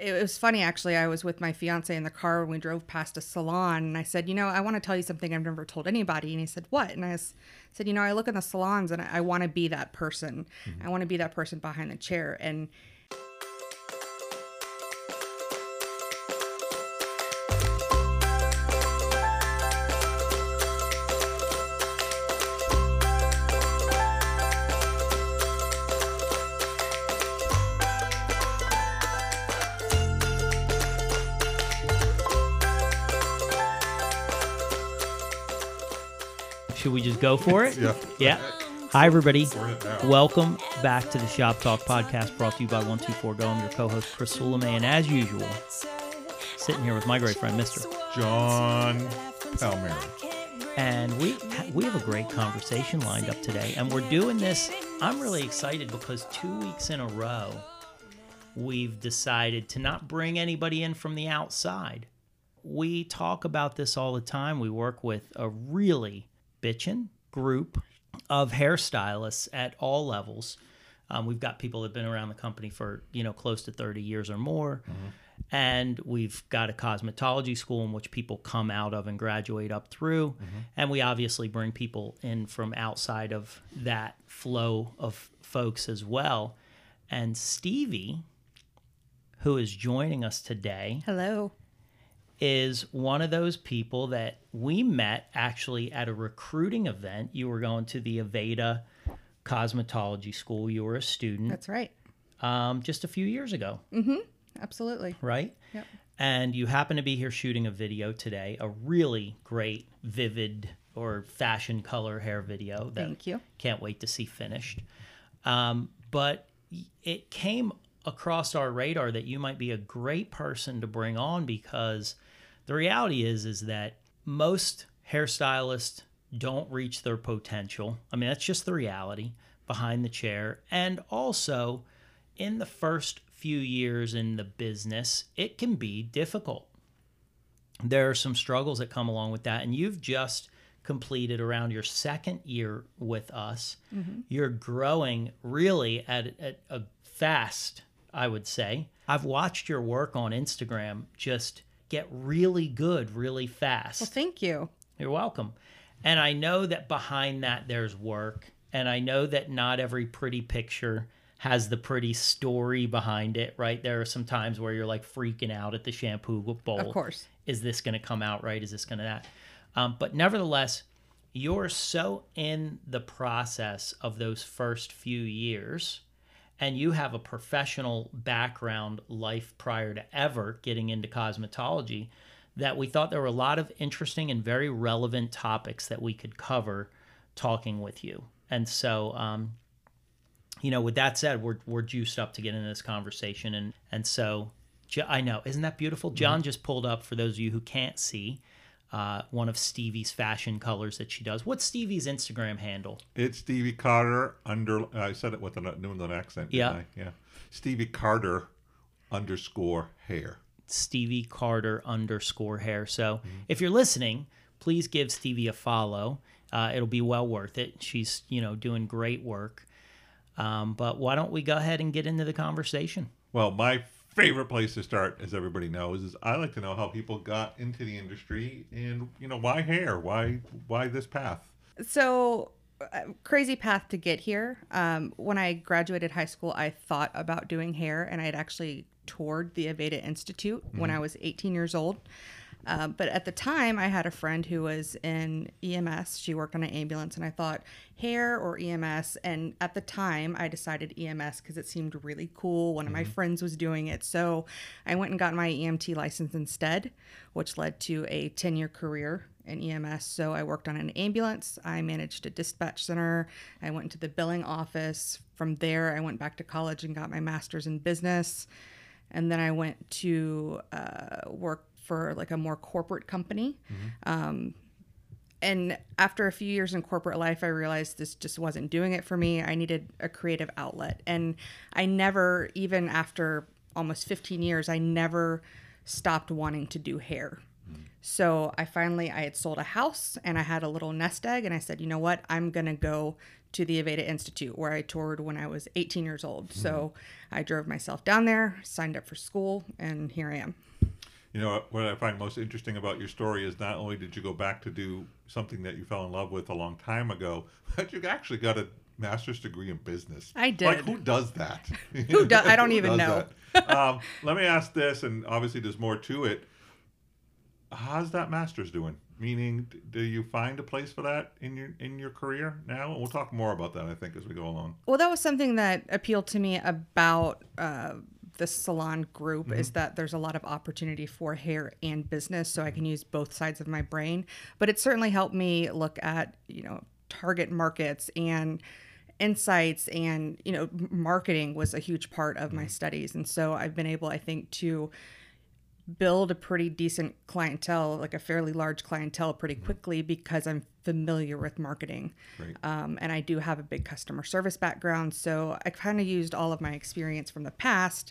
it was funny actually. I was with my fiance in the car when we drove past a salon, and I said, "You know, I want to tell you something I've never told anybody." And he said, "What?" And I s- said, "You know, I look in the salons, and I, I want to be that person. Mm-hmm. I want to be that person behind the chair." And go for it? Yeah. Yeah. Hi, everybody. Burn it down. Welcome back to the Shop Talk podcast brought to you by 124 Go. I'm your co host, Chris Sulame. And as usual, sitting here with my great friend, Mr. John Palmieri. And we we have a great conversation lined up today. And we're doing this. I'm really excited because two weeks in a row, we've decided to not bring anybody in from the outside. We talk about this all the time. We work with a really bitchin' group of hairstylists at all levels. Um, we've got people that have been around the company for you know close to 30 years or more, and we've got a cosmetology school in which people come out of and graduate up through, and we obviously bring people in from outside of that flow of folks as well. And Stevie, who is joining us today, hello, is one of those people that we met actually at a recruiting event. You were going to the Aveda Cosmetology School. You were a student that's right, um, just a few years ago, Mm-hmm. absolutely. right? Yep. And you happen to be here shooting a video today, a really great, vivid or fashion color hair video that Thank you. can't wait to see finished. Um, but it came across our radar that you might be a great person to bring on because the reality is is that most hairstylists don't reach their potential. I mean, that's just the reality behind the chair. And also, in the first few years in the business, it can be difficult there are some struggles that come along with that and you've just completed around your second year with us mm-hmm. you're growing really at, at a fast i would say i've watched your work on instagram just get really good really fast Well, thank you. you're welcome. And I know that behind that there's work. And I know that not every pretty picture has the pretty story behind it, right? There are some times where you're like freaking out at the shampoo bowl. Of course. Is this going to come out right? Is this going to that? Um, but nevertheless, you're so in the process of those first few years and you have a professional background life prior to ever getting into cosmetology that we thought there were a lot of interesting and very relevant topics that we could cover talking with you. And so, um, you know, with that said, we're, we're juiced up to get into this conversation. And, and so, I know, isn't that beautiful? John just pulled up, for those of you who can't see, uh, one of Stevie's fashion colors that she does. What's Stevie's Instagram handle? It's Stevie Carter under. I said it with a New England accent. Yeah. Yeah. Stevie Carter underscore hair. Stevie Carter underscore hair. So if you're listening, please give Stevie a follow. Uh, it'll be well worth it. She's you know doing great work. Um, but why don't we go ahead and get into the conversation? Well, my favorite place to start, as everybody knows, is I like to know how people got into the industry and you know why hair, why why this path. So, uh, crazy path to get here. Um, when I graduated high school, I thought about doing hair, and I had actually toured the Aveda Institute when I was 18 years old. Uh, but at the time, I had a friend who was in EMS. She worked on an ambulance, and I thought hair or EMS. And at the time, I decided EMS because it seemed really cool. One of my friends was doing it. So I went and got my EMT license instead, which led to a 10 year career in EMS. So I worked on an ambulance. I managed a dispatch center. I went into the billing office. From there, I went back to college and got my master's in business. And then I went to uh, work for like a more corporate company. Mm-hmm. Um, and after a few years in corporate life, I realized this just wasn't doing it for me. I needed a creative outlet. And I never, even after almost 15 years, I never stopped wanting to do hair. Mm-hmm. So I finally I had sold a house and I had a little nest egg and I said, you know what, I'm gonna go to the Aveda Institute where I toured when I was 18 years old. Mm-hmm. So I drove myself down there, signed up for school, and here I am. You know what I find most interesting about your story is not only did you go back to do something that you fell in love with a long time ago, but you actually got a master's degree in business. I Like did. who does that? Who do- I don't even know. um, let me ask this, and obviously there's more to it. How's that master's doing? Meaning, do you find a place for that in your in your career now? And we'll talk more about that, I think, as we go along. Well, that was something that appealed to me about uh, the salon group is mm-hmm. that there's a lot of opportunity for hair and business, so I can use both sides of my brain. But it certainly helped me look at you know target markets and insights and you know marketing was a huge part of my mm-hmm. studies. And so i've been able i think to build a pretty decent clientele like a fairly large clientele pretty quickly because i'm familiar with marketing Great. um, and I do have a big customer service background, so I kind of used all of my experience from the past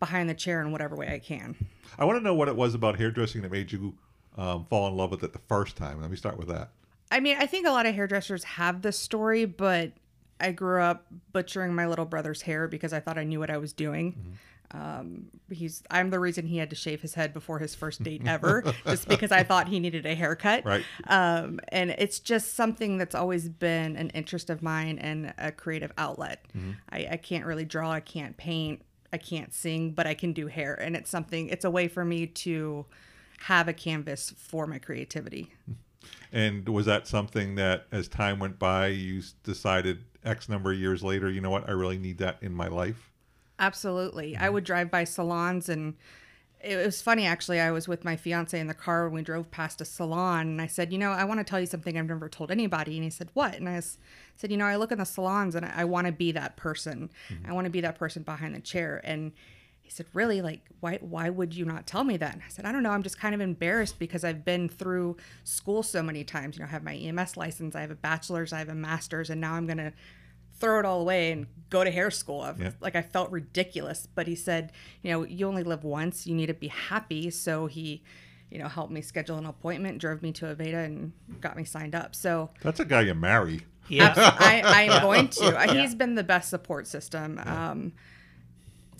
behind the chair in whatever way I can. I want to know what it was about hairdressing that made you um, fall in love with it the first time. Let me start with that. I mean, I think a lot of hairdressers have this story, but I grew up butchering my little brother's hair because I thought I knew what I was doing. Um, he's I'm the reason he had to shave his head before his first date ever, just because I thought he needed a haircut. Right. Um, and it's just something that's always been an interest of mine and a creative outlet. I, I can't really draw, I can't paint, I can't sing, but I can do hair, and it's something. It's a way for me to have a canvas for my creativity. And was that something that, as time went by, you decided X number of years later, you know what, I really need that in my life? Absolutely. I mm-hmm. would drive by salons and it was funny actually. I was with my fiance in the car when we drove past a salon and I said, You know, I want to tell you something I've never told anybody. And he said, What? And I said, You know, I look in the salons and I, I want to be that person. Mm-hmm. I want to be that person behind the chair. And he said, Really? Like, why, why would you not tell me that? And I said, I don't know. I'm just kind of embarrassed because I've been through school so many times. You know, I have my EMS license, I have a bachelor's, I have a master's, and now I'm going to throw it all away and go to hair school. Yeah. Like I felt ridiculous, but he said, you know, you only live once. You need to be happy. So he, you know, helped me schedule an appointment, drove me to Aveda, and got me signed up. So That's a guy you marry. Yeah. I, I am going to. Uh, He's been the best support system. Um,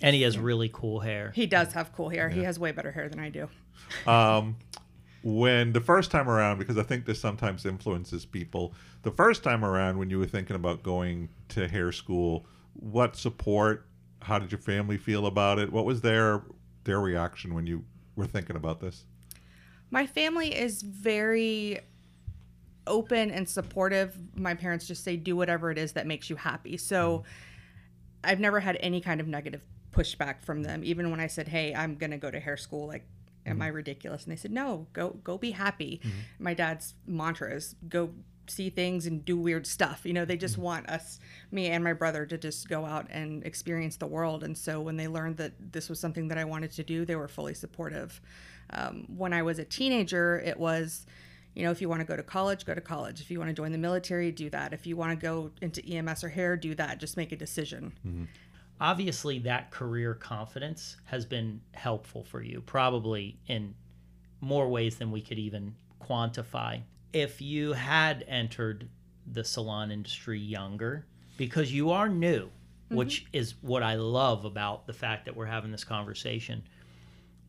and he has really cool hair. he does have cool hair. He has way better hair than I do. Um, when the first time around, because I think this sometimes influences people, the first time around when you were thinking about going to hair school, what support? How did your family feel about it? What was their their reaction when you were thinking about this? My family is very open and supportive. My parents just say, do whatever it is that makes you happy. So I've never had any kind of negative pushback from them. Even when I said, hey, I'm going to go to hair school, like, am I mm-hmm. ridiculous? And they said, no, go, go be happy. Mm-hmm. My dad's mantra is go see things and do weird stuff. You know, they just mm-hmm. want us, me and my brother, to just go out and experience the world. And so when they learned that this was something that I wanted to do, they were fully supportive. Um, when I was a teenager, it was, you know, if you want to go to college, go to college. If you want to join the military, do that. If you want to go into EMS or hair, do that. Just make a decision. Obviously, that career confidence has been helpful for you, probably in more ways than we could even quantify. If you had entered the salon industry younger, because you are new, mm-hmm. which is what I love about the fact that we're having this conversation,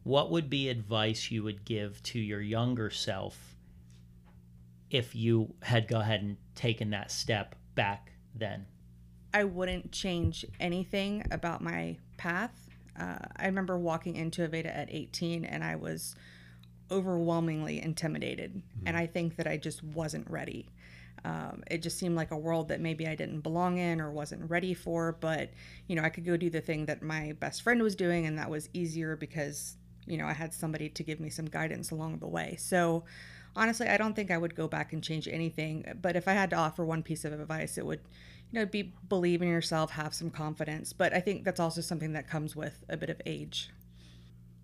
what would be advice you would give to your younger self if you had go ahead and taken that step back then? I wouldn't change anything about my path. Uh, I remember walking into Aveda at 18 and I was overwhelmingly intimidated. And I think that I just wasn't ready. Um, it just seemed like a world that maybe I didn't belong in or wasn't ready for. But, you know, I could go do the thing that my best friend was doing, and that was easier because, you know, I had somebody to give me some guidance along the way. So, honestly, I don't think I would go back and change anything. But if I had to offer one piece of advice, it would, you know, be believe in yourself, have some confidence. But I think that's also something that comes with a bit of age.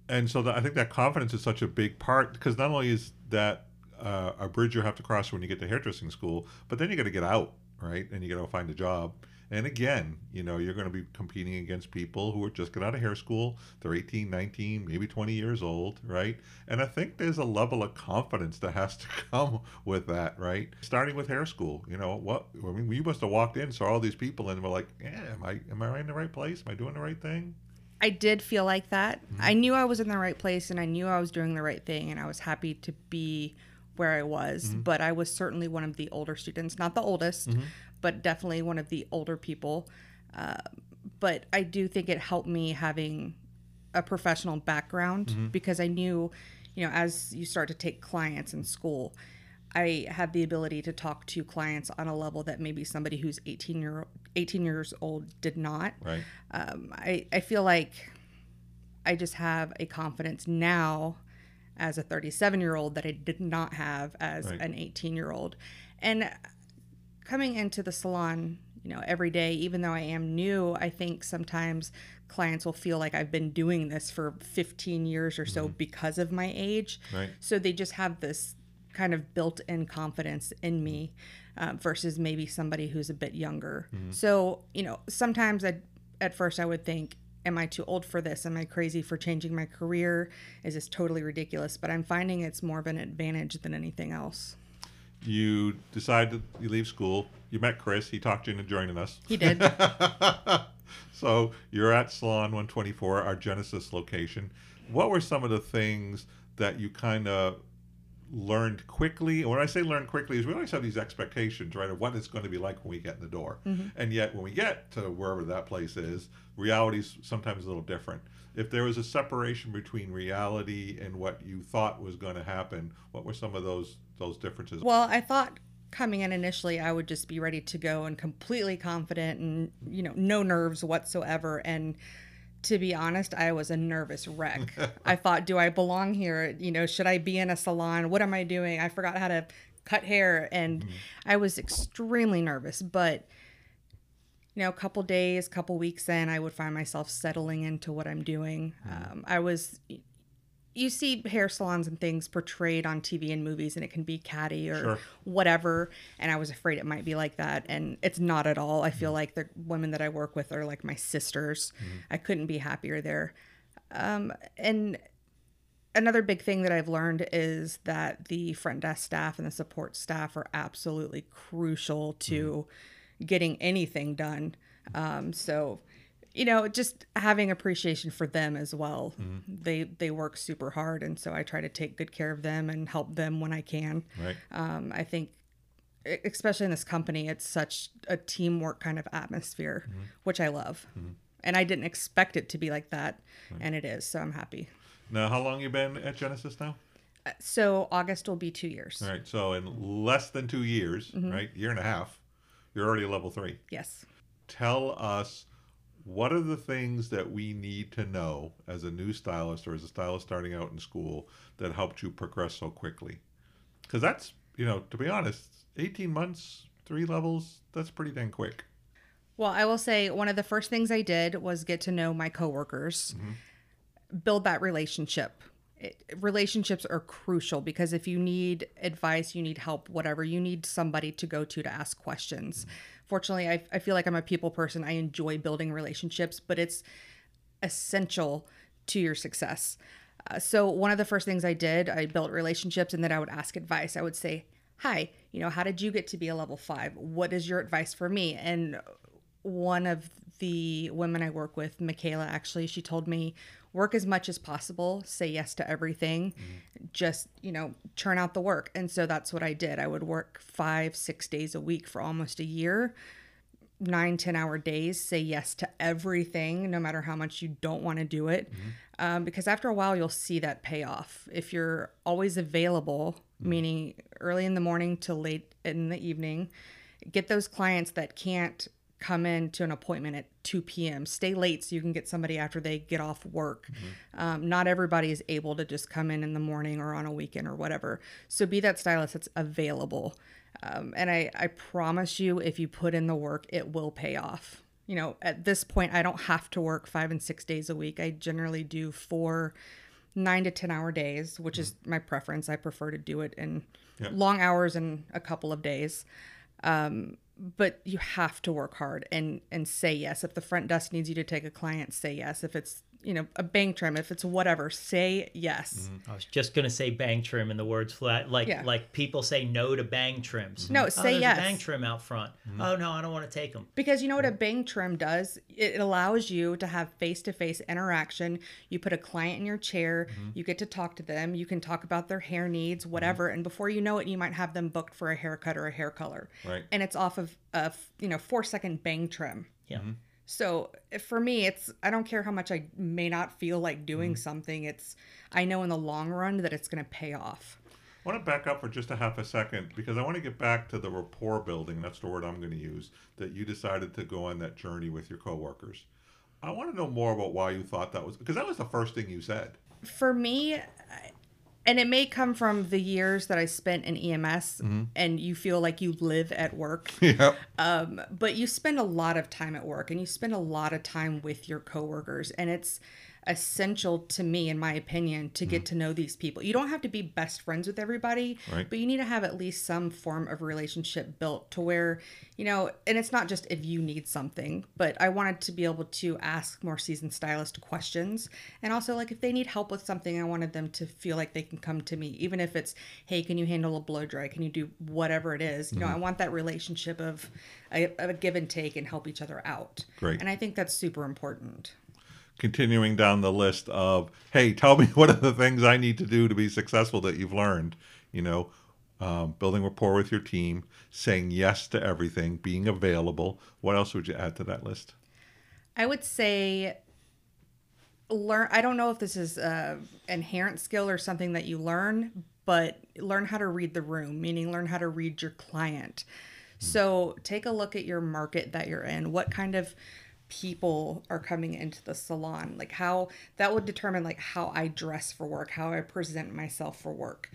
And so that, I think that confidence is such a big part because not only is that uh, a bridge you have to cross when you get to hairdressing school, but then you got to get out, right? And you got to find a job. And again, you know, you're going to be competing against people who are just got out of hair school. They're 18, 19, maybe 20 years old, right? And I think there's a level of confidence that has to come with that, right? Starting with hair school, you know, what I mean, you must have walked in, saw all these people, and were like, "Yeah, am I am I in the right place? Am I doing the right thing?" I did feel like that. Mm-hmm. I knew I was in the right place and I knew I was doing the right thing and I was happy to be where I was, mm-hmm. but I was certainly one of the older students, not the oldest, mm-hmm. But definitely one of the older people. Uh, but I do think it helped me having a professional background because I knew, you know, as you start to take clients in school, I had the ability to talk to clients on a level that maybe somebody who's 18 year 18 years old did not Right. um, I, I feel like I just have a confidence now as a 37 year old that I did not have as Right. an 18 year old. And coming into the salon, you know, every day, even though I am new, I think sometimes clients will feel like I've been doing this for 15 years or so because of my age. Right. So they just have this kind of built in confidence in me uh, versus maybe somebody who's a bit younger. So, you know, sometimes I, at first I would think, am I too old for this? Am I crazy for changing my career? Is this totally ridiculous? But I'm finding it's more of an advantage than anything else. You decide that you leave school. You met Chris. He talked you into joining us. He did. so you're at Salon 124, our Genesis location. What were some of the things that you kind of learned quickly? And when I say learn quickly, is we always have these expectations, right, of what it's going to be like when we get in the door. Mm-hmm. And yet, when we get to wherever that place is, reality's sometimes a little different. If there was a separation between reality and what you thought was going to happen, what were some of those those differences? Well, I thought coming in initially I would just be ready to go and completely confident and you know no nerves whatsoever and to be honest I was a nervous wreck. I thought do I belong here? You know, should I be in a salon? What am I doing? I forgot how to cut hair and I was extremely nervous, but you know, a couple days, couple weeks in, I would find myself settling into what I'm doing. Um, I was you see hair salons and things portrayed on TV and movies, and it can be catty or Sure. whatever. And I was afraid it might be like that, and it's not at all. I feel like the women that I work with are like my sisters. I couldn't be happier there. Um, and another big thing that I've learned is that the front desk staff and the support staff are absolutely crucial to getting anything done. Um, so, you know, just having appreciation for them as well. They they work super hard, and so I try to take good care of them and help them when I can. right. Um, I think, especially in this company, it's such a teamwork kind of atmosphere, which I love. And I didn't expect it to be like that, and it is. So I'm happy. Now, how long you been at Genesis now? So August will be two years. All right. So in less than two years, Mm-hmm. right, year and a half, you're already level three. Yes. Tell us what are the things that we need to know as a new stylist or as a stylist starting out in school that helped you progress so quickly? Because that's, you know, to be honest, 18 months, three levels, that's pretty dang quick. Well, I will say one of the first things I did was get to know my coworkers, mm-hmm. build that relationship. Relationships are crucial because if you need advice, you need help, whatever, you need somebody to go to to ask questions. Fortunately, I, I feel like I'm a people person. I enjoy building relationships, but it's essential to your success. Uh, so one of the first things I did, I built relationships and then I would ask advice. I would say, "Hi, you know, how did you get to be a level 5? What is your advice for me?" And one of the women I work with, Michaela, actually, she told me, work as much as possible, say yes to everything, mm-hmm. just, you know, churn out the work. And so that's what I did. I would work five, six days a week for almost a year, nine, 10 hour days, say yes to everything, no matter how much you don't want to do it. Mm-hmm. Um, because after a while, you'll see that payoff. If you're always available, mm-hmm. meaning early in the morning to late in the evening, get those clients that can't come in to an appointment at 2 p.m. Stay late so you can get somebody after they get off work. Um, not everybody is able to just come in in the morning or on a weekend or whatever. So be that stylist that's available. Um, and I, I promise you, if you put in the work, it will pay off. You know, at this point, I don't have to work five and six days a week. I generally do four nine to 10 hour days, which is my preference. I prefer to do it in long hours and a couple of days. Um, but you have to work hard and and say yes. If the front desk needs you to take a client, say yes. If it's you know a bang trim, if it's whatever, say yes. Mm-hmm. I was just gonna say bang trim and the words flat. Like Yeah. like people say no to bang trims. No, mm-hmm. oh, say there's yes. A bang trim out front. Mm-hmm. Oh no, I don't want to take them. Because you know what a bang trim does? It allows you to have face to face interaction. You put a client in your chair, you get to talk to them, you can talk about their hair needs, whatever, and before you know it, you might have them booked for a haircut or a hair color. Right. And it's off of a you know four second bang trim. Yeah. So for me, it's I don't care how much I may not feel like doing mm-hmm. something. It's I know in the long run that it's going to pay off. I want to back up for just a half a second because I want to get back to the rapport building. That's the word I'm going to use. That you decided to go on that journey with your coworkers. I want to know more about why you thought that was because that was the first thing you said. for me and it may come from the years that i spent in ems and you feel like you live at work. Yep. um, but you spend a lot of time at work and you spend a lot of time with your coworkers. And it's essential to me in my opinion to get mm-hmm. to know these people. You don't have to be best friends with everybody Right. but you need to have at least some form of relationship built to where you know and it's not just if you need something but i wanted to be able to ask more seasoned stylist questions. And also like if they need help with something i wanted them to feel like they can come to me. Even if it's hey can you handle a blow dry? Can you do whatever it is? You know i mm-hmm. want that relationship of a, of a give and take and help each other out. Great. and i think that's super important Continuing down the list of, hey, tell me what are the things I need to do to be successful that you've learned. You know, um, building rapport with your team, saying yes to everything, being available. What else would you add to that list? I would say learn I don't know if this is a inherent skill or something that you learn, but learn how to read the room, meaning learn how to read your client. So, take a look at your market that you're in. What kind of people are coming into the salon? Like how that would determine like how I dress for work, how I present myself for work.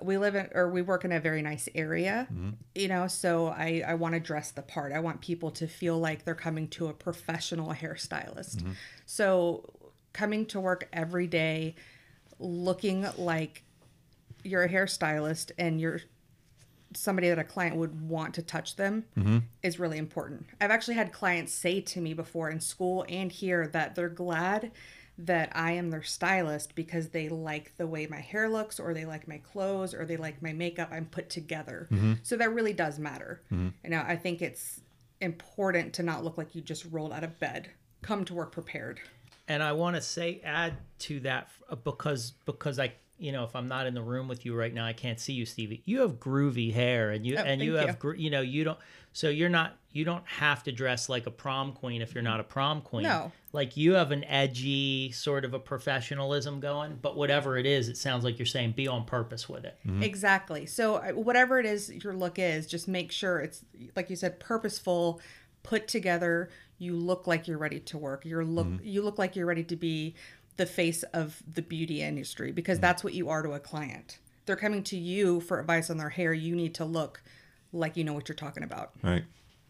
We live in or we work in a very nice area, mm-hmm. you know, so I I want to dress the part. I want people to feel like they're coming to a professional hairstylist. Mm-hmm. So coming to work every day looking like you're a hairstylist and you're somebody that a client would want to touch them mm-hmm. is really important. I've actually had clients say to me before in school and here that they're glad that I am their stylist because they like the way my hair looks or they like my clothes or they like my makeup I'm put together. Mm-hmm. So that really does matter. Mm-hmm. You know, I think it's important to not look like you just rolled out of bed. Come to work prepared. And I want to say add to that uh, because because I you know if I'm not in the room with you right now I can't see you Stevie. You have groovy hair and you Oh, and you thank have you. you know you don't so you're not you don't have to dress like a prom queen if you're not a prom queen. No. Like you have an edgy sort of a professionalism going, but whatever it is, it sounds like you're saying be on purpose with it. Mm-hmm. Exactly. So whatever it is your look is, just make sure it's like you said, purposeful, put together. You look like you're ready to work. You look mm-hmm. you look like you're ready to be the face of the beauty industry because mm. that's what you are to a client. They're coming to you for advice on their hair. You need to look like you know what you're talking about. Right.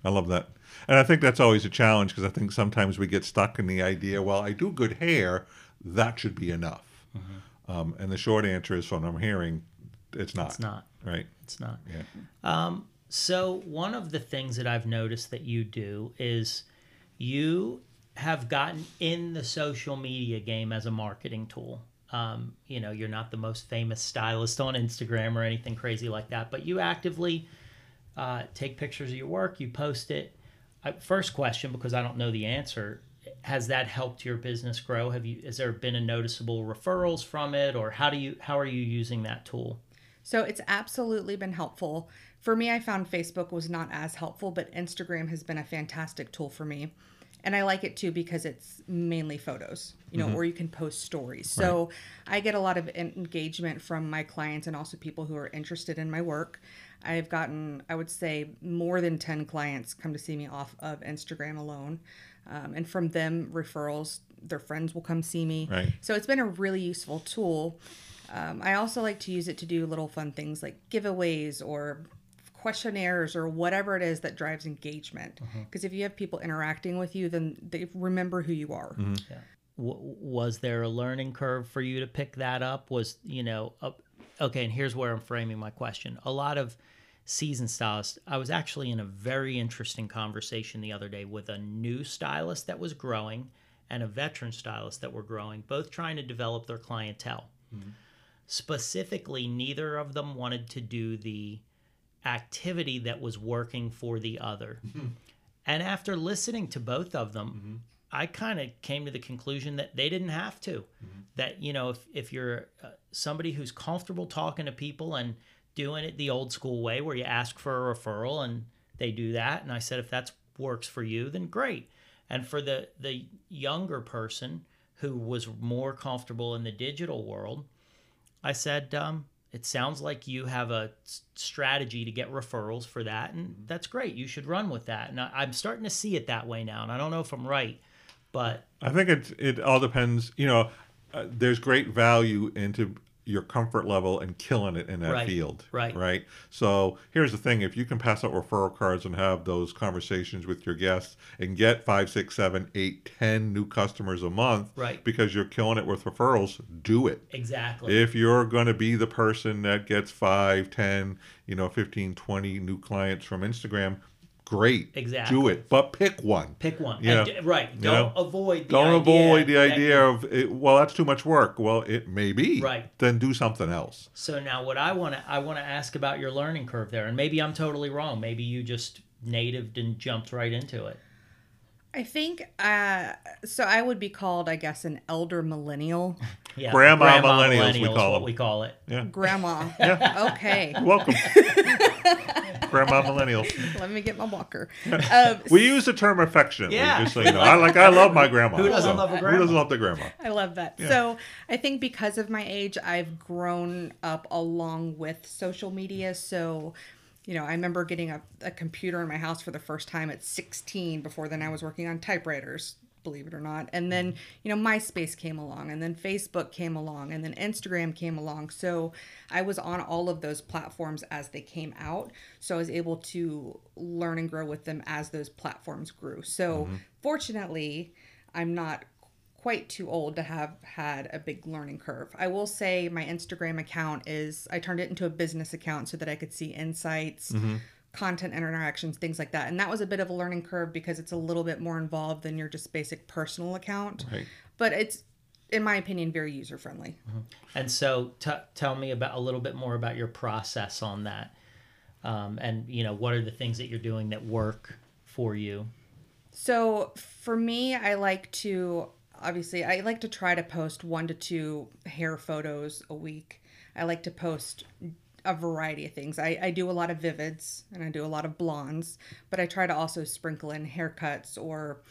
I love that. And I think that's always a challenge because I think sometimes we get stuck in the idea, well, I do good hair, that should be enough. Mm-hmm. Um, and the short answer is from what I'm hearing, it's not. It's not. Right. It's not. Yeah. Um, so one of the things that I've noticed that you do is you have gotten in the social media game as a marketing tool. Um, you know, you're not the most famous stylist on Instagram or anything crazy like that, but you actively uh, take pictures of your work, you post it. I, first question, because I don't know the answer, has that helped your business grow? Have you? Has there been a noticeable referrals from it, or how do you? How are you using that tool? So it's absolutely been helpful. For me, I found Facebook was not as helpful, but Instagram has been a fantastic tool for me. And I like it too because it's mainly photos, you know, or you can post stories. So I get a lot of engagement from my clients and also people who are interested in my work. I've gotten, I would say, more than 10 clients come to see me off of Instagram alone. Um, and from them, referrals, their friends will come see me. Right. So it's been a really useful tool. Um, I also like to use it to do little fun things like giveaways or questionnaires or whatever it is that drives engagement. Mm-hmm. Because if you have people interacting with you, then they remember who you are. Mm-hmm. w- was there a learning curve for you to pick that up was you know up, okay and here's where i'm framing my question a lot of seasoned stylist. I was actually in a very interesting conversation the other day with a new stylist that was growing and a veteran stylist that were growing, both trying to develop their clientele. Mm-hmm. Specifically, neither of them wanted to do the activity that was working for the other. and after listening to both of them, I kind of came to the conclusion that they didn't have to. That, you know, if, if you're uh, somebody who's comfortable talking to people and doing it the old school way where you ask for a referral and they do that. And I said, if that works for you, then great. And for the, the younger person who was more comfortable in the digital world, I said, um, it sounds like you have a strategy to get referrals for that. And that's great. You should run with that. And I, I'm starting to see it that way now. And I don't know if I'm right, but I think it it all depends. You know, uh, there's great value into your comfort level and killing it in that Right, field. right. Right. So here's the thing: if you can pass out referral cards and have those conversations with your guests and get five, six, seven, eight, ten new customers a month, Right. Because you're killing it with referrals, do it. exactly. If you're going to be the person that gets five, ten, you know, 15, 20 new clients from Instagram, great. Exactly. Do it. But pick one. Pick one. Yeah. And right. Don't know? avoid the Don't idea avoid the idea you- of, it, well, that's too much work. Well, it may be. Right. Then do something else. So now what I want to I want to ask about your learning curve there and maybe I'm totally wrong. Maybe you just natived and jumped right into it. I think uh, so. I would be called, I guess, an elder millennial. Yeah. Grandma millennials, we call what them. we call it. Yeah. Grandma. Yeah. Okay. Welcome. Grandma millennials. Let me get my walker. Um, We use the term affectionately, Yeah. just so you know. I like I love my grandma. Who doesn't so- love a grandma? Who doesn't love the grandma? I love that. So I think because of my age, I've grown up along with social media. So, you know, I remember getting a, a computer in my house for the first time at 16. Before then, I was working on typewriters, believe it or not. And then, mm-hmm. you know, MySpace came along, and then Facebook came along, and then Instagram came along. So I was on all of those platforms as they came out. So I was able to learn and grow with them as those platforms grew. So mm-hmm. fortunately, I'm not quite too old to have had a big learning curve. I will say my Instagram account is I turned it into a business account so that I could see insights, content interactions, things like that. And that was a bit of a learning curve because it's a little bit more involved than your just basic personal account. Right. But it's in my opinion very user friendly. And so t- tell me about a little bit more about your process on that. Um, and you know, what are the things that you're doing that work for you? So for me, I like to obviously I like to try to post one to two hair photos a week. I like to post a variety of things. I, I do a lot of vivids and I do a lot of blondes, but I try to also sprinkle in haircuts or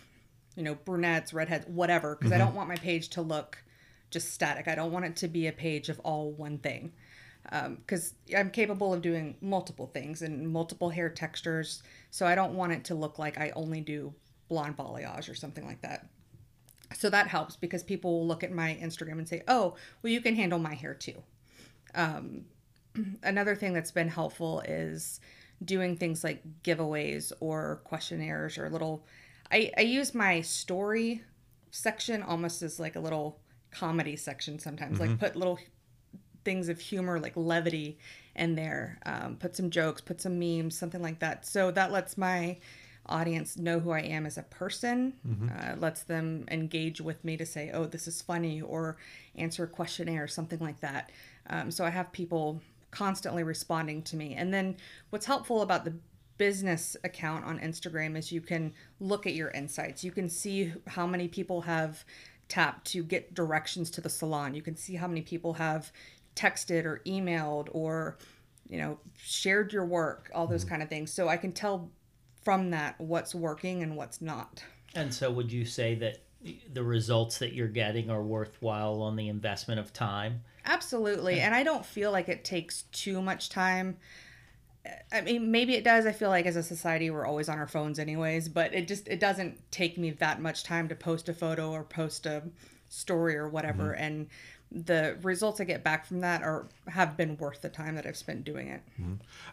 you know brunettes, redheads, whatever, because I mm-hmm. don't want my page to look just static. I don't want it to be a page of all one thing um, because I'm capable of doing multiple things and multiple hair textures. So I don't want it to look like I only do blonde balayage or something like that. So that helps because people will look at my Instagram and say, "Oh, well, you can handle my hair too." Um, another thing that's been helpful is doing things like giveaways or questionnaires or little. I, I use my story section almost as like a little comedy section sometimes. Like put little things of humor like levity in there um, put some jokes put some memes something like that so that lets my audience know who i am as a person uh, lets them engage with me to say oh this is funny or answer a questionnaire or something like that um, so i have people constantly responding to me and then what's helpful about the business account on Instagram is you can look at your insights. You can see how many people have tapped to get directions to the salon. You can see how many people have texted or emailed or you know shared your work, all those kind of things. So I can tell from that what's working and what's not. And so, would you say that the results that you're getting are worthwhile on the investment of time? Absolutely. And I don't feel like it takes too much time. I mean, maybe it does. I feel like as a society, we're always on our phones anyways, but it just, it doesn't take me that much time to post a photo or post a story or whatever. Mm-hmm. And the results I get back from that are have been worth the time that I've spent doing it.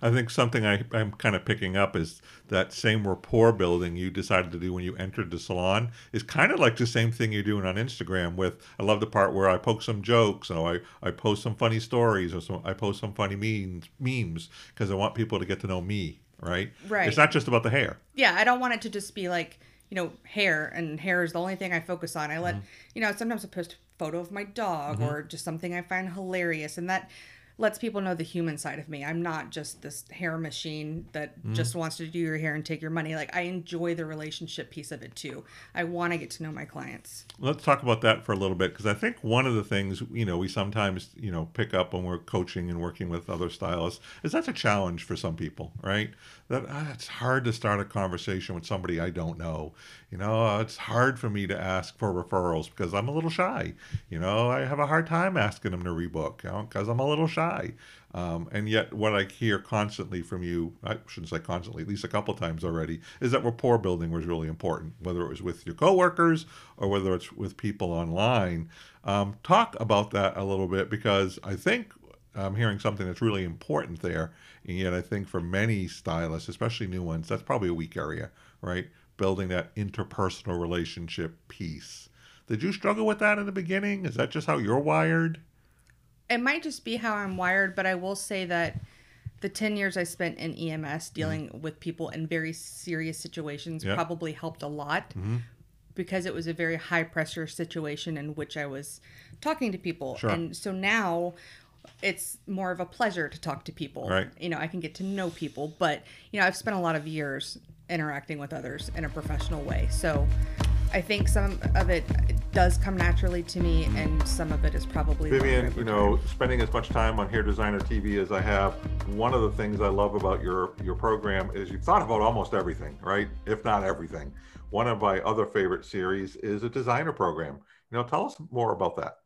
I think something I, I'm kind of picking up is that same rapport building you decided to do when you entered the salon is kind of like the same thing you're doing on Instagram with I love the part where I poke some jokes or I, I post some funny stories or some I post some funny memes memes because I want people to get to know me, right? Right. It's not just about the hair. Yeah, I don't want it to just be like, you know, hair and hair is the only thing I focus on. I let, Mm-hmm. you know, sometimes I post photo of my dog or just something I find hilarious and that lets people know the human side of me. I'm not just this hair machine that Mm-hmm. just wants to do your hair and take your money. Like I enjoy the relationship piece of it too. I want to get to know my clients. Let's talk about that for a little bit because I think one of the things you know we sometimes you know pick up when we're coaching and working with other stylists is that's a challenge for some people, right? That ah, it's hard to start a conversation with somebody I don't know. You know, uh, it's hard for me to ask for referrals because I'm a little shy. You know, I have a hard time asking them to rebook because I'm a little shy. Um, and yet, what I hear constantly from you, I shouldn't say constantly, at least a couple times already, is that rapport building was really important, whether it was with your coworkers or whether it's with people online. Um, talk about that a little bit because I think I'm hearing something that's really important there. And yet, I think for many stylists, especially new ones, that's probably a weak area, right? Building that interpersonal relationship piece. Did you struggle with that in the beginning? Is that just how you're wired? It might just be how I'm wired, but I will say that the 10 years I spent in EMS dealing with people in very serious situations Mm-hmm. Mm-hmm. probably helped a lot because it was a very high pressure situation in which I was talking to people. Sure. And so now it's more of a pleasure to talk to people. Right. You know, I can get to know people, but you know, I've spent a lot of years interacting with others in a professional way. So I think some of it does come naturally to me and some of it is probably Vivian, you know, spending as much time on Hair Designer TV as I have, one of the things I love about your your program is you've thought about almost everything, right? If not everything. One of my other favorite series is a designer program. You know, tell us more about that.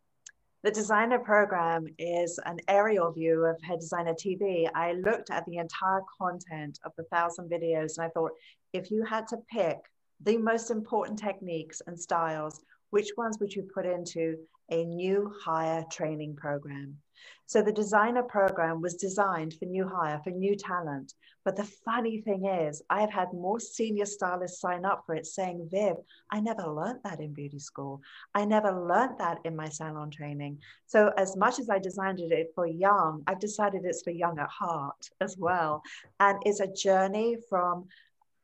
The designer program is an aerial view of Hair Designer TV. I looked at the entire content of the thousand videos and I thought, if you had to pick the most important techniques and styles, which ones would you put into a new hire training program? So the designer program was designed for new hire, for new talent. But the funny thing is, I have had more senior stylists sign up for it saying, Viv, I never learned that in beauty school. I never learned that in my salon training. So, as much as I designed it for young, I've decided it's for young at heart as well. And it's a journey from,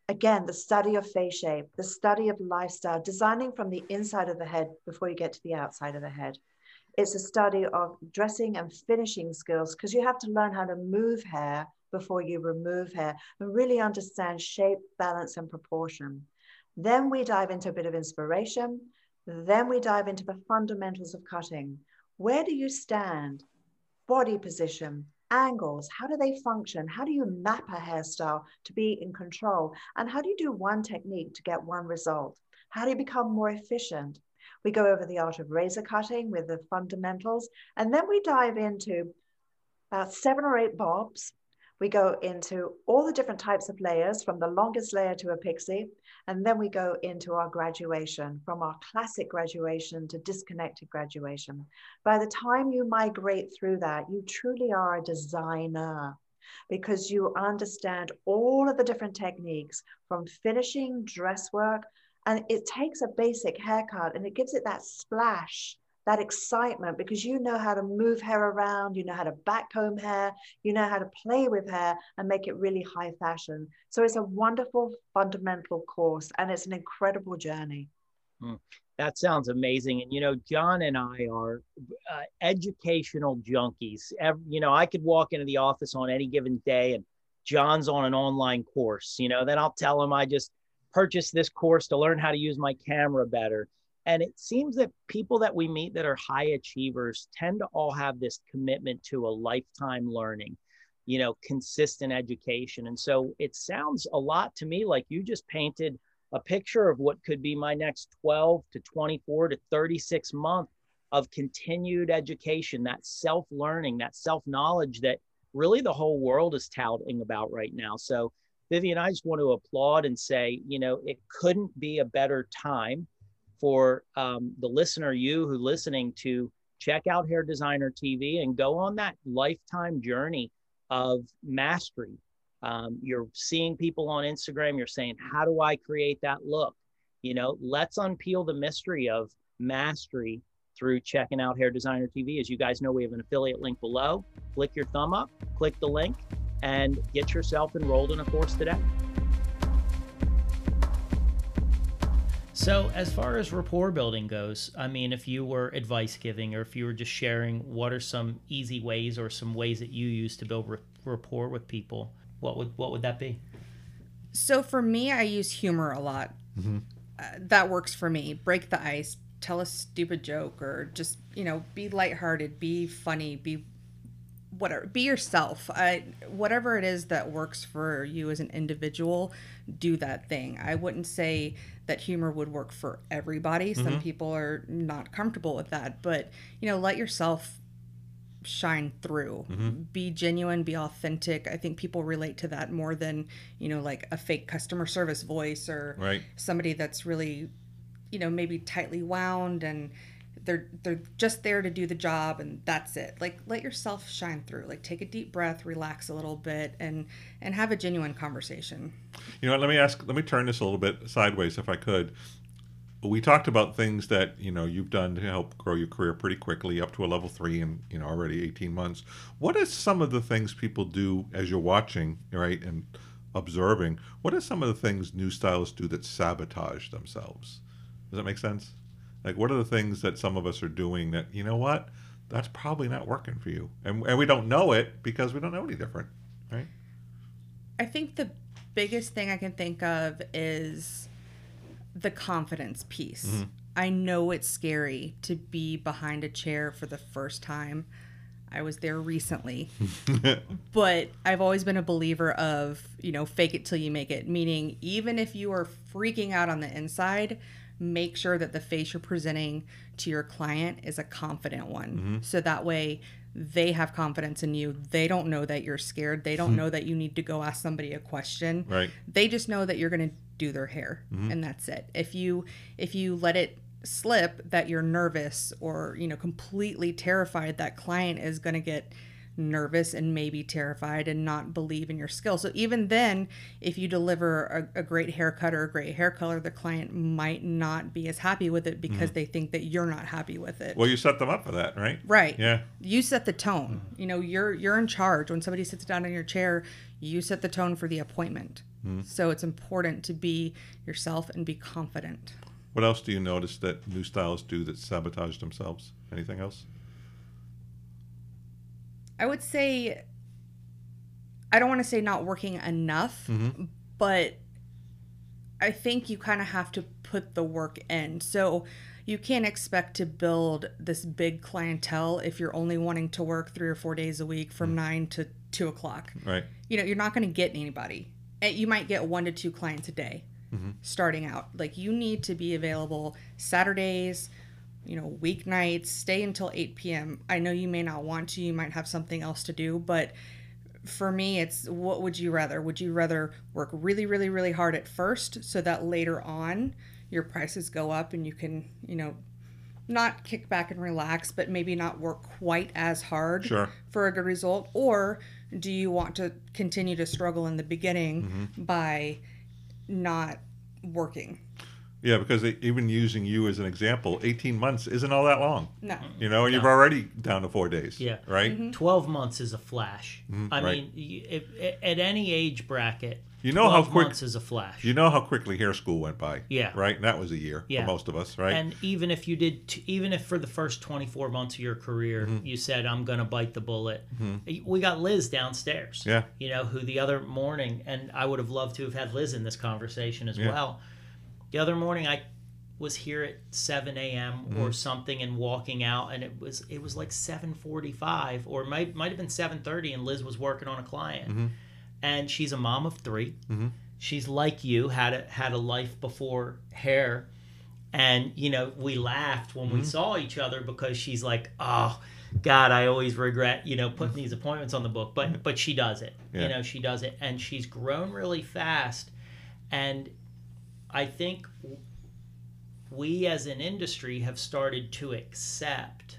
again, the study of face shape, the study of lifestyle, designing from the inside of the head before you get to the outside of the head. It's a study of dressing and finishing skills because you have to learn how to move hair before you remove hair and really understand shape, balance, and proportion. Then we dive into a bit of inspiration. Then we dive into the fundamentals of cutting. Where do you stand? Body position, angles, how do they function? How do you map a hairstyle to be in control? And how do you do one technique to get one result? How do you become more efficient? We go over the art of razor cutting with the fundamentals, and then we dive into about seven or eight bobs. We go into all the different types of layers from the longest layer to a pixie. And then we go into our graduation from our classic graduation to disconnected graduation. By the time you migrate through that, you truly are a designer because you understand all of the different techniques from finishing dress work. And it takes a basic haircut and it gives it that splash that excitement because you know how to move hair around, you know how to backcomb hair, you know how to play with hair and make it really high fashion. So it's a wonderful fundamental course and it's an incredible journey. That sounds amazing. And, you know, John and I are uh, educational junkies. Every, you know, I could walk into the office on any given day and John's on an online course, you know, then I'll tell him I just purchased this course to learn how to use my camera better. And it seems that people that we meet that are high achievers tend to all have this commitment to a lifetime learning, you know, consistent education. And so it sounds a lot to me like you just painted a picture of what could be my next 12 to 24 to 36 month of continued education, that self learning, that self knowledge that really the whole world is touting about right now. So, Vivian, I just want to applaud and say, you know, it couldn't be a better time for um, the listener, you who listening to check out Hair Designer TV and go on that lifetime journey of mastery. Um, you're seeing people on Instagram, you're saying, How do I create that look? You know, let's unpeel the mystery of mastery through checking out Hair Designer TV. As you guys know, we have an affiliate link below. Click your thumb up, click the link, and get yourself enrolled in a course today. So, as far as rapport building goes, I mean, if you were advice giving or if you were just sharing what are some easy ways or some ways that you use to build rapport with people, what would what would that be? So for me, I use humor a lot. Mm-hmm. Uh, that works for me. Break the ice, tell a stupid joke, or just you know, be lighthearted, be funny, be whatever be yourself I, whatever it is that works for you as an individual do that thing i wouldn't say that humor would work for everybody mm-hmm. some people are not comfortable with that but you know let yourself shine through mm-hmm. be genuine be authentic i think people relate to that more than you know like a fake customer service voice or right. somebody that's really you know maybe tightly wound and they're they're just there to do the job and that's it. Like let yourself shine through. Like take a deep breath relax a little bit and and have a genuine conversation. You know what, let me ask let me turn this a little bit sideways if i could. We talked about things that you know you've done to help grow your career pretty quickly up to a level three in you know already 18 months. What are some of the things people do as you're watching right and observing? What are some of the things new stylists do that sabotage themselves? Does that make sense like, what are the things that some of us are doing that, you know what, that's probably not working for you? And, and we don't know it because we don't know any different, right? I think the biggest thing I can think of is the confidence piece. Mm-hmm. I know it's scary to be behind a chair for the first time. I was there recently. but I've always been a believer of, you know, fake it till you make it, meaning even if you are freaking out on the inside, make sure that the face you're presenting to your client is a confident one. Mm-hmm. So that way they have confidence in you. They don't know that you're scared. They don't hmm. know that you need to go ask somebody a question. Right. They just know that you're going to do their hair mm-hmm. and that's it. If you if you let it slip that you're nervous or, you know, completely terrified that client is going to get nervous and maybe terrified and not believe in your skill. So even then, if you deliver a, a, great haircut or a great hair color, the client might not be as happy with it because mm. they think that you're not happy with it. Well, you set them up for that, right? Right. Yeah. You set the tone. You know, you're you're in charge. When somebody sits down in your chair, you set the tone for the appointment. Mm. So it's important to be yourself and be confident. What else do you notice that new stylists do that sabotage themselves? Anything else? I would say I don't want to say not working enough, mm-hmm. but I think you kind of have to put the work in. So you can't expect to build this big clientele if you're only wanting to work three or four days a week from mm-hmm. nine to two o'clock. Right. You know, you're not going to get anybody. Eh, you might get one to two clients a day mm-hmm. starting out. Like you need to be available Saturdays, you know, weeknights, stay until 8 p.m. I know you may not want to, you might have something else to do, but for me, it's what would you rather? Would you rather work really, really, really hard at first so that later on your prices go up and you can, you know, not kick back and relax, but maybe not work quite as hard sure. for a good result? Or do you want to continue to struggle in the beginning mm-hmm. by not working? Yeah, because even using you as an example, 18 months isn't all that long. No. You know, you're already down to four days. Yeah. Right? Mm-hmm. 12 months is a flash. Mm-hmm. I right. mean, if, at any age bracket, you know how quick months is a flash. You know how quickly hair school went by. Yeah. Right? And that was a year yeah. for most of us, right? And even if you did, t- even if for the first 24 months of your career, mm-hmm. you said, I'm going to bite the bullet. Mm-hmm. We got Liz downstairs. Yeah. You know, who the other morning, and I would have loved to have had Liz in this conversation as yeah. well. The other morning, I was here at 7 a.m. Mm-hmm. or something and walking out and it was it was like 7:45 or might might have been 7:30 and Liz was working on a client mm-hmm. and she's a mom of 3 mm-hmm. she's like you had a had a life before hair and you know we laughed when we mm-hmm. saw each other because she's like oh god I always regret you know putting these appointments on the book but but she does it yeah. you know she does it and she's grown really fast and I think we as an industry have started to accept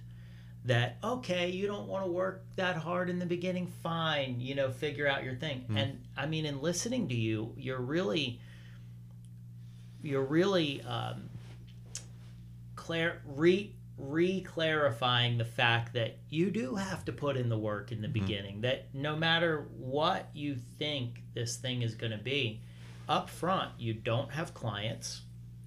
that okay you don't want to work that hard in the beginning fine you know figure out your thing. And i mean in listening to you you're really you're really um, clar- re re-clarifying the fact that you do have to put in the work in the beginning that no matter what you think this thing is going to be up front you don't have clients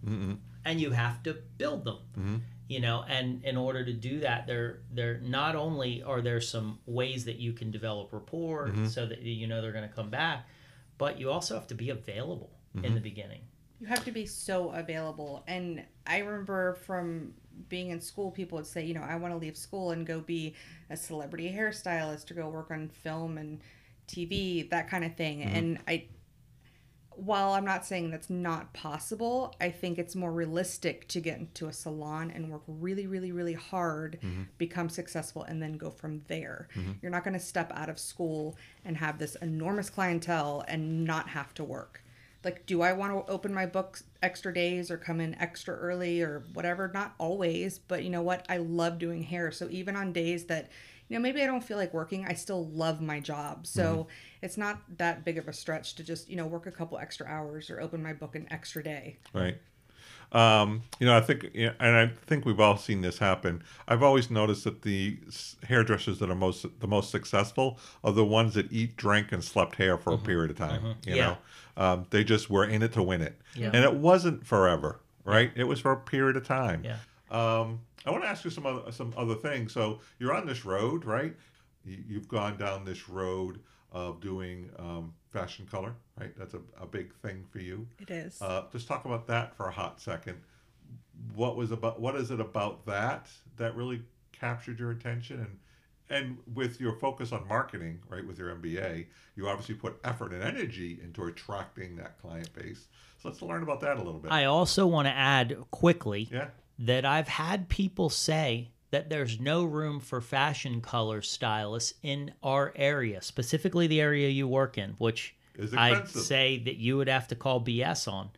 Mm-mm. and you have to build them Mhm. you know and in order to do that there there not only are there some ways that you can develop rapport Mhm. so that you know they're going to come back but you also have to be available in the beginning You have to be so available. And I remember from being in school, people would say, you know, I want to leave school and go be a celebrity hairstylist to go work on film and TV, that kind of thing. And I, while I'm not saying that's not possible, I think it's more realistic to get into a salon and work really, really, really hard, mm-hmm. become successful, and then go from there. Mm-hmm. You're not going to step out of school and have this enormous clientele and not have to work. Like do i want to open my books extra days or come in extra early or whatever? Not always but you know what? I love doing hair. So even on days that you know maybe i don't feel like working i still love my job so it's not that big of a stretch to just you know work a couple extra hours or open my book an extra day Right. Um, you know, I think, and I think we've all seen this happen. I've always noticed that the hairdressers that are most the most successful are the ones that eat, drank, and slept hair for a period of time. You Mm-hmm. Yeah. know, um, they just were in it to win it, Yeah. and it wasn't forever, right? It was for a period of time. Yeah. Um, I want to ask you some other some other things. So you're on this road, right? You, you've gone down this road of doing um, fashion color, right? That's a, a big thing for you. it is Uh, just talk about that for a hot second. What was about? What is it about that that really captured your attention? And and with your focus on marketing, right, with your MBA, you obviously put effort and energy into attracting that client base. So let's learn about that a little bit. i also want to add quickly yeah. That I've had people say that there's no room for fashion color stylists in our area, specifically the area you work in, which I'd say that you would have to call BS on.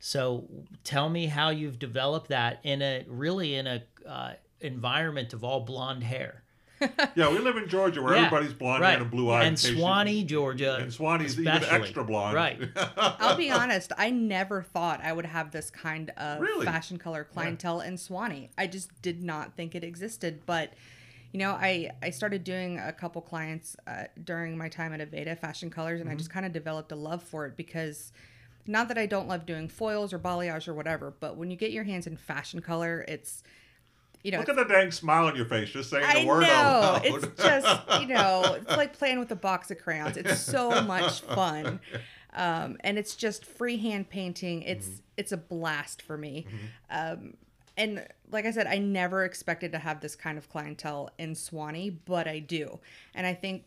So tell me how you've developed that in a really in a uh, environment of all blonde hair. Yeah, we live in Georgia where Yeah, everybody's blonde right. and blue eyed. and Suwanee, Georgia, And Suwanee's even especially. extra blonde. Right. I'll be honest, I never thought I would have this kind of Really? fashion color clientele in Suwanee. I just did not think it existed. But, you know, I, I started doing a couple clients uh, during my time at Aveda Fashion Colors, and I just kind of developed a love for it because not that I don't love doing foils or balayage or whatever, but when you get your hands in fashion color, it's, you know, Look at the dang smile on your face just saying I the word know. out loud. It's just, you know, it's like playing with a box of crayons. It's so much fun. Um, and it's just freehand painting. It's Mm-hmm. it's a blast for me. Um, and like I said, I never expected to have this kind of clientele in Suwanee, but I do. And I think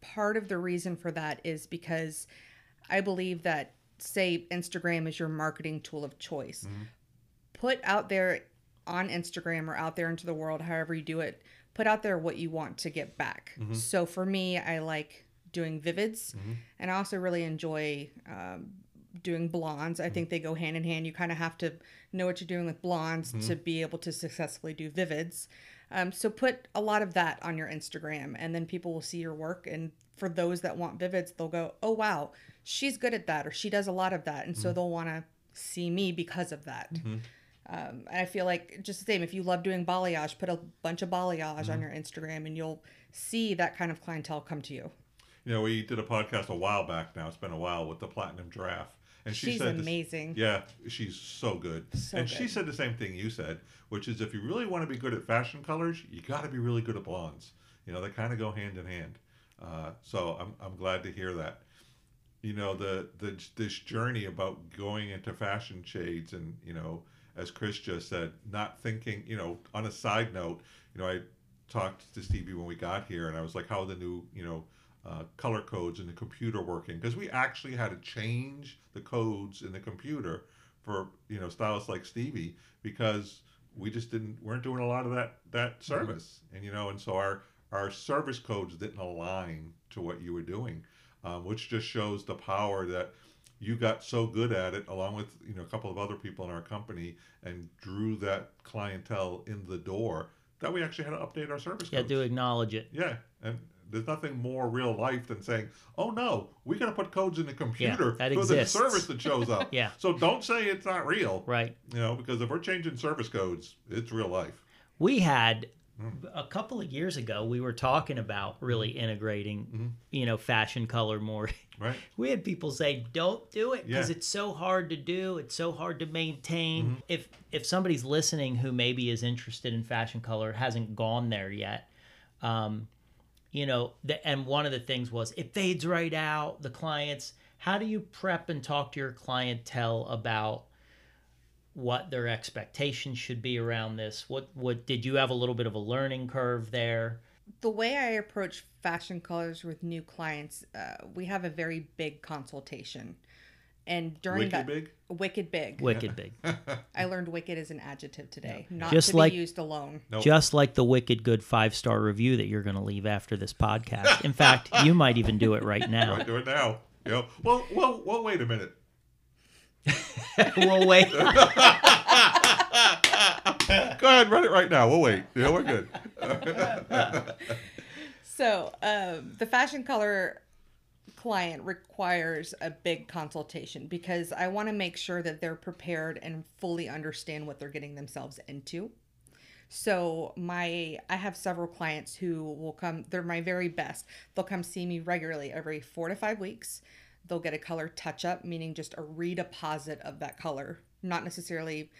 part of the reason for that is because I believe that say Instagram is your marketing tool of choice. Put out there on Instagram or out there into the world, however you do it, put out there what you want to get back. Mm-hmm. So for me, I like doing vivids, mm-hmm. and I also really enjoy um, doing blondes. I mm-hmm. think they go hand in hand. You kind of have to know what you're doing with blondes to be able to successfully do vivids. Um, so put a lot of that on your Instagram, and then people will see your work. And for those that want vivids, they'll go, "Oh wow, she's good at that," or "She does a lot of that," and so they'll want to see me because of that. Um, and I feel like just the same. If you love doing balayage, put a bunch of balayage on your Instagram, and you'll see that kind of clientele come to you. You know, we did a podcast a while back now. It's been a while with the Platinum Giraffe. And she She's said this- amazing. yeah, she's so good. So and she said the same thing you said, which is if you really want to be good at fashion colors, you got to be really good at blondes. You know, they kind of go hand in hand. Uh, so I'm, I'm glad to hear that. You know, the, the this journey about going into fashion shades and, you know, as Chris just said, not thinking, you know, on a side note, you know, I talked to Stevie when we got here and I was like, how are the new, you know, uh, color codes in the computer working? Because we actually had to change the codes in the computer for, you know, stylists like Stevie because we just didn't, weren't doing a lot of that, that service. And, you know, and so our, our service codes didn't align to what you were doing, um, which just shows the power that you got so good at it along with you know a couple of other people in our company and drew that clientele in the door that we actually had to update our service codes. Yeah, codes. do acknowledge it. Yeah, and there's nothing more real life than saying, "Oh no, we got to put codes in the computer that for exists. the service that shows up." Yeah. So don't say it's not real. Right. You know, because if we're changing service codes, it's real life. We had A couple of years ago. We were talking about really integrating, Mm-hmm. you know, fashion color more. Right. We had people say, "Don't do it because Yeah. it's so hard to do. It's so hard to maintain." Mm-hmm. If if somebody's listening who maybe is interested in fashion color hasn't gone there yet, um, you know, the, and one of the things was it fades right out. The clients, how do you prep and talk to your clientele about what their expectations should be around this? What what did you have a little bit of a learning curve there? the way I approach fashion colors with new clients, uh, we have a very big consultation. And during Wicked that big. wicked big, Wicked big. I learned wicked is an adjective today, not Just to like- be used alone. Nope. Just like the wicked good five star review that you're going to leave after this podcast. In fact, you might even do it right now. Right, do it now. You know, well, well, well. Wait a minute. We'll wait. Go ahead, run it right now. We'll wait. Yeah, we're good. So, um, the fashion color client requires a big consultation because I want to make sure that they're prepared and fully understand what they're getting themselves into. So, my I have several clients who will come, they're my very best. They'll come see me regularly every 4 to 5 weeks. They'll get a color touch up, meaning just a redeposit of that color. Not necessarily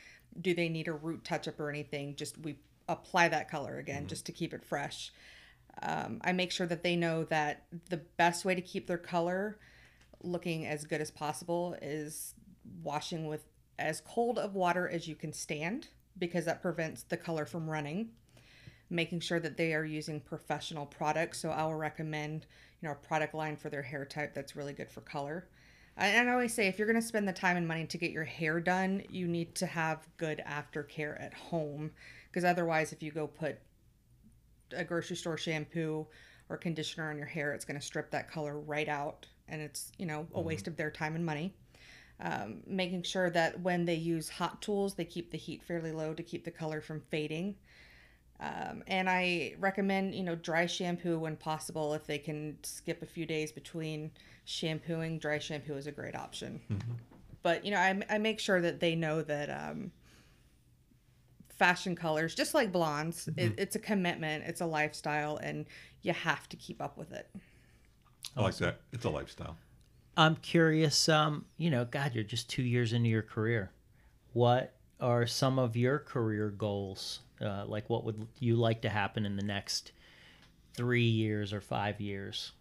do they need a root touch up or anything, just we apply that color again just to keep it fresh. Um, I make sure that they know that the best way to keep their color looking as good as possible is washing with as cold of water as you can stand because that prevents the color from running. Making sure that they are using professional products. So I will recommend, you know, a product line for their hair type that's really good for color. And I always say if you're going to spend the time and money to get your hair done, you need to have good aftercare at home because otherwise if you go put a grocery store shampoo or conditioner on your hair, it's going to strip that color right out, and it's you know a waste of their time and money. Um, making sure that when they use hot tools, they keep the heat fairly low to keep the color from fading. Um, and I recommend you know dry shampoo when possible. If they can skip a few days between shampooing, dry shampoo is a great option. But you know I, I make sure that they know that. Um, fashion colors, just like blondes. It, it's a commitment, it's a lifestyle, and you have to keep up with it. I like that. It's a lifestyle. I'm curious. Um, you know, God, you're just two years into your career. What are some of your career goals? Uh, like, what would you like to happen in the next three years or five years?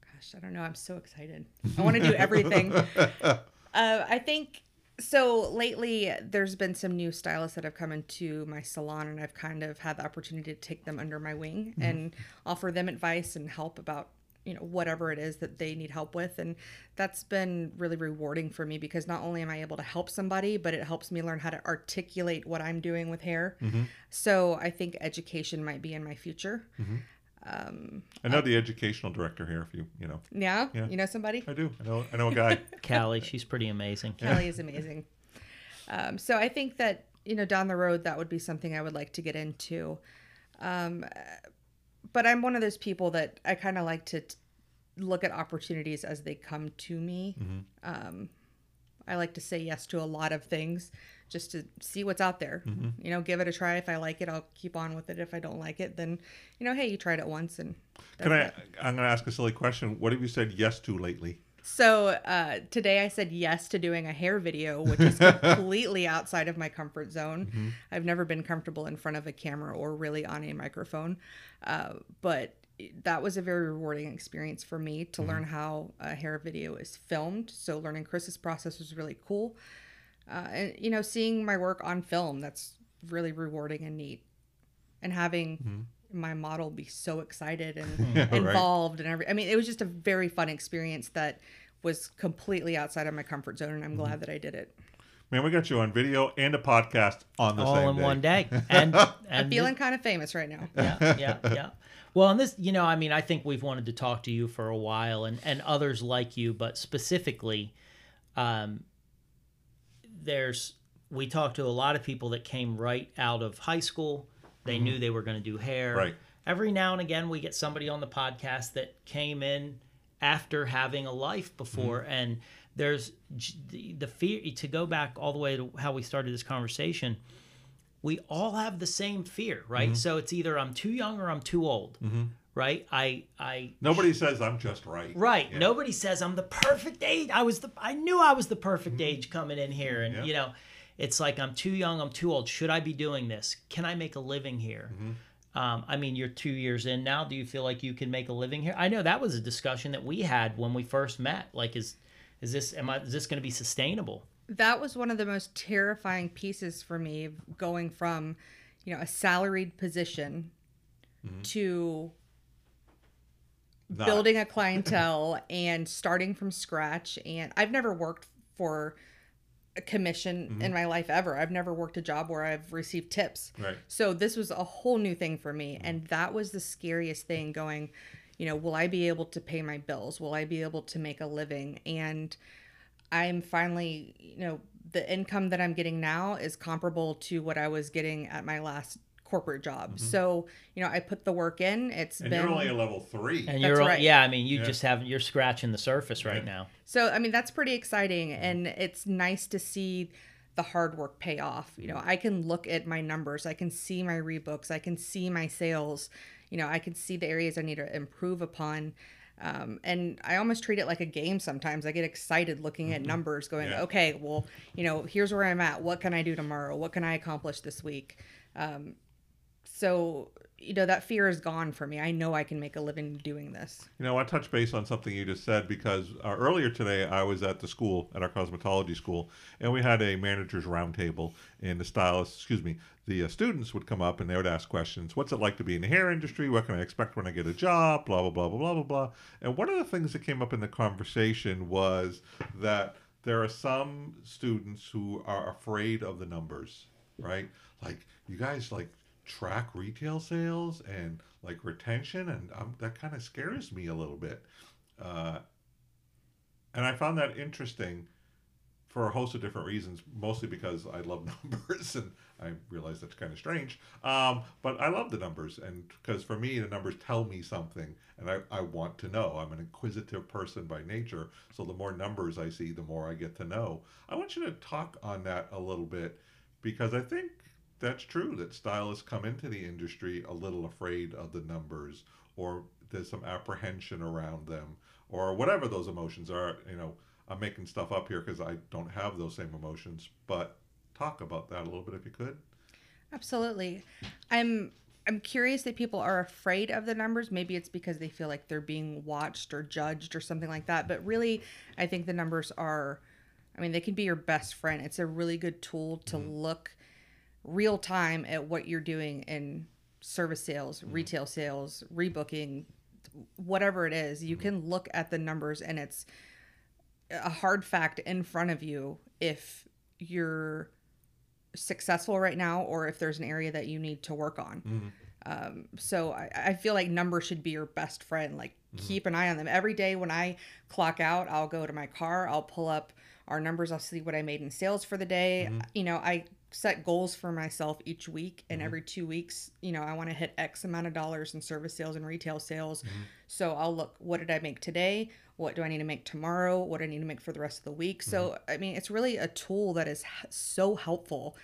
Gosh, I don't know. I'm so excited. I want to do everything. uh, I think so. Lately, there's been some new stylists that have come into my salon, and I've kind of had the opportunity to take them under my wing and offer them advice and help about you know whatever it is that they need help with and that's been really rewarding for me because not only am i able to help somebody but it helps me learn how to articulate what i'm doing with hair so i think education might be in my future I know the educational director here. If you, you know, yeah, Yeah. you know somebody I do. I know. I know a guy. Callie, she's pretty amazing. Kelly is amazing. Um, so I think that you know down the road that would be something I would like to get into. Um, but I'm one of those people that I kind of like to t- look at opportunities as they come to me. Um, I like to say yes to a lot of things just to see what's out there. You know, give it a try. If I like it, I'll keep on with it. If I don't like it, then you know, hey, you tried it once, and Can I? it. I'm going to ask a silly question. What have you said yes to lately? So uh, today I said yes to doing a hair video, which is completely outside of my comfort zone. I've never been comfortable in front of a camera or really on a microphone, uh, but that was a very rewarding experience for me to mm-hmm. learn how a hair video is filmed. So learning Chris's process was really cool, uh, and you know, seeing my work on film that's really rewarding and neat, and having. Mm-hmm. My model be so excited and Yeah, right. involved and every. I mean, it was just a very fun experience that was completely outside of my comfort zone, and I'm glad mm-hmm. that I did it. Man, we got you on video and a podcast on the All same in day. one day. And, I'm and feeling kind of famous right now. yeah, yeah, yeah. Well, and this, you know, I mean, I think we've wanted to talk to you for a while, and and others like you, but specifically, um, there's we talked to a lot of people that came right out of high school They knew they were going to do hair. Right. Every now and again, we get somebody on the podcast that came in after having a life before, and there's the, the fear to go back all the way to how we started this conversation. We all have the same fear, right? So it's either I'm too young or I'm too old, right? I I Nobody says I'm just right. Right. Yeah. Nobody says I'm the perfect age. I was the I knew I was the perfect age coming in here and Mm-hmm. Yeah. you know, it's like I'm too young, I'm too old. Should I be doing this? Can I make a living here? Mm-hmm. Um, I mean, you're two years in now. Do you feel like you can make a living here? I know that was a discussion that we had when we first met. Like, is is this am I is this going to be sustainable? That was one of the most terrifying pieces for me going from you know a salaried position mm-hmm. to Not- building a clientele and starting from scratch. And i've never worked for a commission mm-hmm. in my life ever. I've never worked a job where i've received tips. Right. so this was a whole new thing for me. Mm-hmm. And that was the scariest thing going you know will i be able to pay my bills? Will i be able to make a living? And i'm finally you know the income that i'm getting now is comparable to what i was getting at my last corporate job mm-hmm. so you know i put the work in It's And been you're only a level three. And That's you're right. yeah, I mean, you Yeah. just have you're scratching the surface right Yeah. now. So I mean that's pretty exciting and it's nice to see the hard work pay off. You know, mm-hmm. I can look at my numbers, I can see my rebooks, I can see my sales, you know, I can see the areas I need to improve upon. Um, and I almost treat it like a game sometimes. I get excited looking at numbers, going, Yeah. okay, well, you know, here's where I'm at. What can I do tomorrow? What can I accomplish this week? Um, so, you know, that fear is gone for me. I know I can make a living doing this. You know, I touch base on something you just said because uh, earlier today I was at the school, at our cosmetology school, and we had a manager's roundtable. And the stylists, excuse me, the uh, students would come up and they would ask questions. What's it like to be in the hair industry? What can I expect when I get a job? Blah, blah, blah, blah, blah, blah, blah. And one of the things that came up in the conversation was that there are some students who are afraid of the numbers, right? Like, you guys, like, track retail sales and like retention and um, that kind of scares me a little bit. Uh, and i found that interesting for a host of different reasons mostly because i love numbers and i realize that's kind of strange. Um, but i love the numbers and because for me the numbers tell me something and I, I want to know. I'm an inquisitive person by nature so the more numbers i see the more i get to know. I want you to talk on that a little bit because i think that's true that stylists come into the industry a little afraid of the numbers or there's some apprehension around them or whatever those emotions are you know i'm making stuff up here because i don't have those same emotions but talk about that a little bit if you could Absolutely. I'm I'm curious that people are afraid of the numbers. Maybe it's because they feel like they're being watched or judged or something like that. But really, I think the numbers are I mean, they can be your best friend. It's a really good tool to mm-hmm. look real time at what you're doing in service sales, mm-hmm. retail sales, rebooking, whatever it is. You mm-hmm. can look at the numbers and it's a hard fact in front of you if you're successful right now or if there's an area that you need to work on. Mm-hmm. Um, so I, I feel like numbers should be your best friend. Like keep an eye on them every day. When I clock out, I'll go to my car. I'll pull up our numbers. I'll see what I made in sales for the day. You know, I set goals for myself each week, and mm-hmm. every two weeks, you know, I want to hit X amount of dollars in service sales and retail sales. Mm-hmm. So I'll look. What did I make today? What do I need to make tomorrow? What do I need to make for the rest of the week? So mm-hmm. I mean, it's really a tool that is so helpful.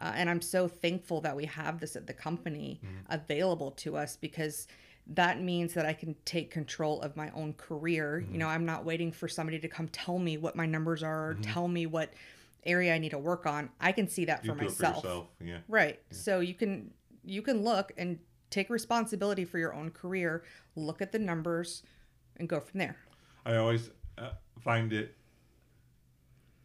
Uh, and I'm so thankful that we have this at the company available to us because that means that I can take control of my own career. You know, I'm not waiting for somebody to come tell me what my numbers are or tell me what area I need to work on. I can see that you for myself. for yourself yeah Right. So you can you can look and take responsibility for your own career, look at the numbers and go from there. I always uh, find it.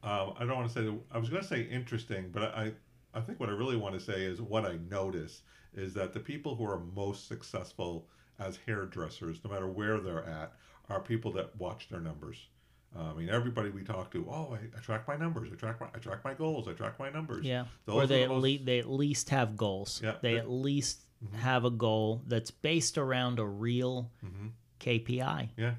Um, I don't want to say. I was going to say interesting, but I, I think what I really want to say is what I notice is that the people who are most successful as hairdressers, no matter where they're at, are people that watch their numbers. Uh, I mean, everybody we talk to, oh, I, I track my numbers, I track my, I track my goals, I track my numbers. Yeah. Those or they the at most- least they at least have goals. Yeah, They they- at least have a goal that's based around a real Mhm. KPI. Yeah.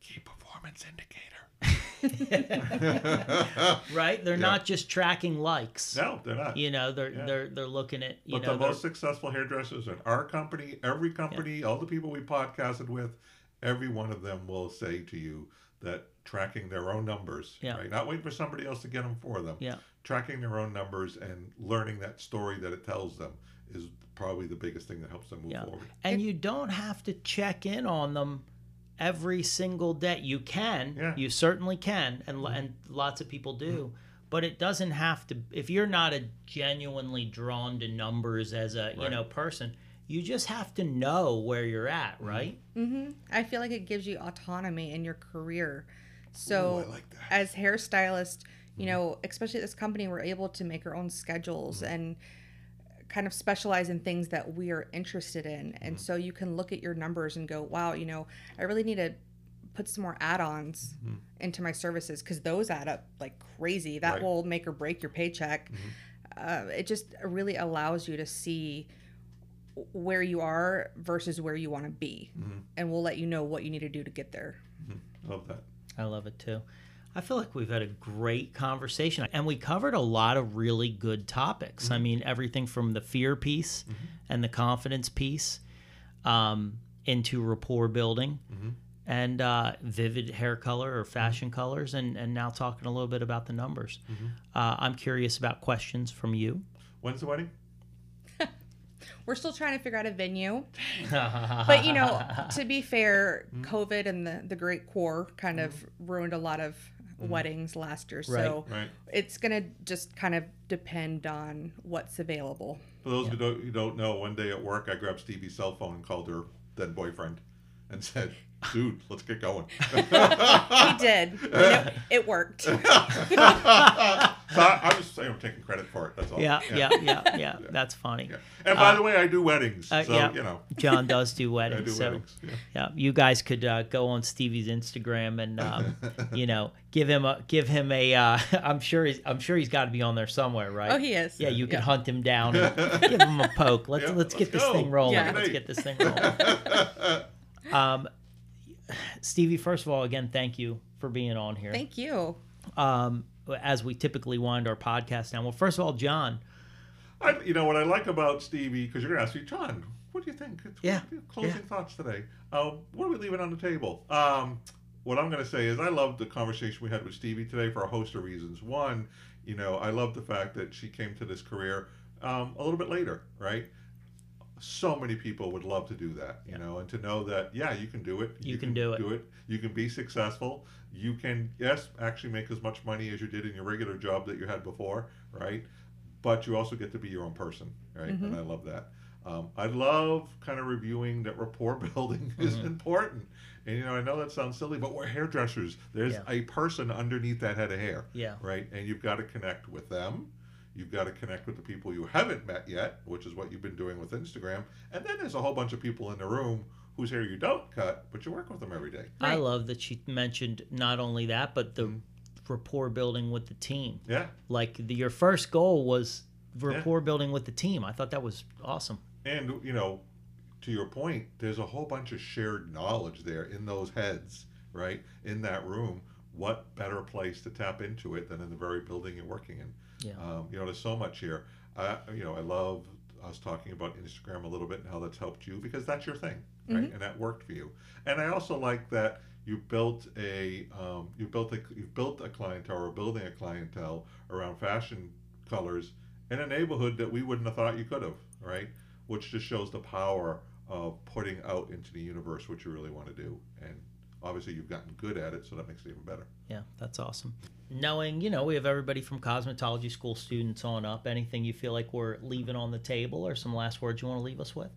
Key performance indicator. right? They're Yeah. not just tracking likes. no, they're not. You know, they're Yeah. they're they're looking at you But know the they're- most successful hairdressers in our company, every company, all the people we podcasted with, every one of them will say to you that tracking their own numbers, Yeah. right? Not waiting for somebody else to get them for them. Yeah. Tracking their own numbers and learning that story that it tells them is probably the biggest thing that helps them move Yeah. forward. and you don't have to check in on them every single day. You can, Yeah. you certainly can, and lo- mm-hmm. and lots of people do. Mm-hmm. But it doesn't have to. If you're not a genuinely drawn to numbers as a you know person, you just have to know where you're at, mm-hmm. right? Mm-hmm. I feel like it gives you autonomy in your career. So, Ooh, I like that. as hairstylist, you mm-hmm. know, especially at this company, we're able to make our own schedules mm-hmm. and kind of specialize in things that we are interested in. And so you can look at your numbers and go, wow, you know, I really need to put some more add-ons into my services because those add up like crazy. That Right. will make or break your paycheck. Uh, it just really allows you to see where you are versus where you want to be, mm-hmm. and we'll let you know what you need to do to get there. I love that. I love it too. I feel like we've had a great conversation and we covered a lot of really good topics. I mm-hmm. mean, everything from the fear piece and the confidence piece um, into rapport building and uh, vivid hair color or fashion colors, and, and now talking a little bit about the numbers. Uh, I'm curious about questions from you. When's the wedding? We're still trying to figure out a venue, but you know, to be fair, COVID and the the Great War kind of ruined a lot of mm-hmm. weddings last year. So Right. it's gonna just kind of depend on what's available. For those who don't who don't know, one day at work, I grabbed Stevie's cell phone and called her then boyfriend, and said, "Dude, let's get going." He did. And it, it worked. so I, I'm just saying I'm taking credit for it. That's all. yeah, yeah, yeah, yeah. That's funny. Yeah. And by the way, I do weddings, uh, so yeah. you know, John does do weddings. I weddings. do so weddings. Yeah. Yeah, you guys could uh, go on Stevie's Instagram and um, you know give him a give him a. Uh, I'm sure he's I'm sure he's got to be on there somewhere, right? Oh, he is. Yeah, you can hunt him down and give him a poke. Let's Yeah, let's get let's this go. thing rolling. Yeah. Let's get this thing rolling. um, Stevie, first of all, again, thank you for being on here. Thank you. um, as we typically wind our podcast down. Well, first of all, John, I, you know what I like about Stevie because you're gonna ask me, John, what do you think? Yeah, Closing yeah. thoughts today. Um, what are we leaving on the table? Um, what I'm gonna say is I love the conversation we had with Stevie today for a host of reasons. One, you know, I love the fact that she came to this career um, a little bit later, right? So many people would love to do that, you know, and to know that yeah, you can do it. You can do it. Do it. You can be successful. You can yes, actually make as much money as you did in your regular job that you had before, right? But you also get to be your own person, right? And I love that. Um, I love kind of reviewing that rapport building is Mm-hmm. important. And you know, I know that sounds silly, but we're hairdressers. There's Yeah. a person underneath that head of hair, Yeah. right? And you've got to connect with them. You've got to connect with the people you haven't met yet, which is what you've been doing with Instagram. And then there's a whole bunch of people in the room whose hair you don't cut, but you work with them every day. I love that she mentioned not only that, but the mm-hmm. rapport building with the team. Yeah. Like the, your first goal was rapport building with the team. I thought that was awesome. And you know, to your point, there's a whole bunch of shared knowledge there in those heads, right? In that room. What better place to tap into it than in the very building you're working in? Yeah. Um, you know, there's so much here. I, you know, I love us talking about Instagram a little bit and how that's helped you because that's your thing, right? And that worked for you. And I also like that you built a um, you built a you built a clientele or building a clientele around fashion colors in a neighborhood that we wouldn't have thought you could have, right? Which just shows the power of putting out into the universe what you really want to do. And obviously, you've gotten good at it, so that makes it even better. Yeah, that's awesome. Knowing, you know, we have everybody from cosmetology school students on up. Anything you feel like we're leaving on the table or some last words you want to leave us with?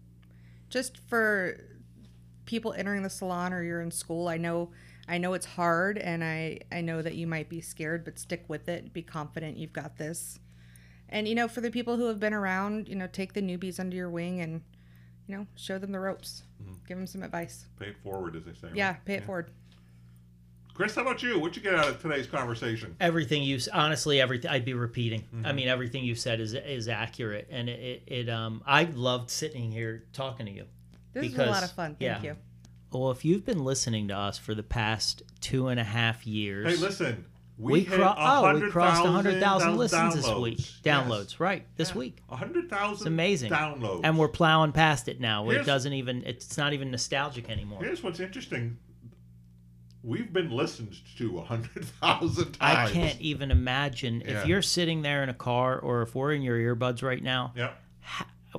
Just for people entering the salon or you're in school, I know I know it's hard and I I know that you might be scared, but stick with it. Be confident you've got this. And you know, for the people who have been around, you know, take the newbies under your wing and you know, show them the ropes. Mm-hmm. Give them some advice. Pay it forward, as they say. right? Yeah, pay it forward. Chris, how about you? What'd you get out of today's conversation? Everything you honestly, everything I'd be repeating. I mean, everything you said is is accurate, and it, it, it um I loved sitting here talking to you. This is a lot of fun. Thank yeah. you. Well, if you've been listening to us for the past two and a half years, Hey, listen. We, we, hit cro- oh, we crossed 100,000 100,000 listens this downloads. week. Yes. Downloads, right? This Yeah. week. 100,000 It's amazing. downloads. And we're plowing past it now. It doesn't even, it's not even nostalgic anymore. Here's what's interesting. We've been listened to a 100,000 times. I can't even imagine Yeah. if you're sitting there in a car or if we're in your earbuds right now. Yeah.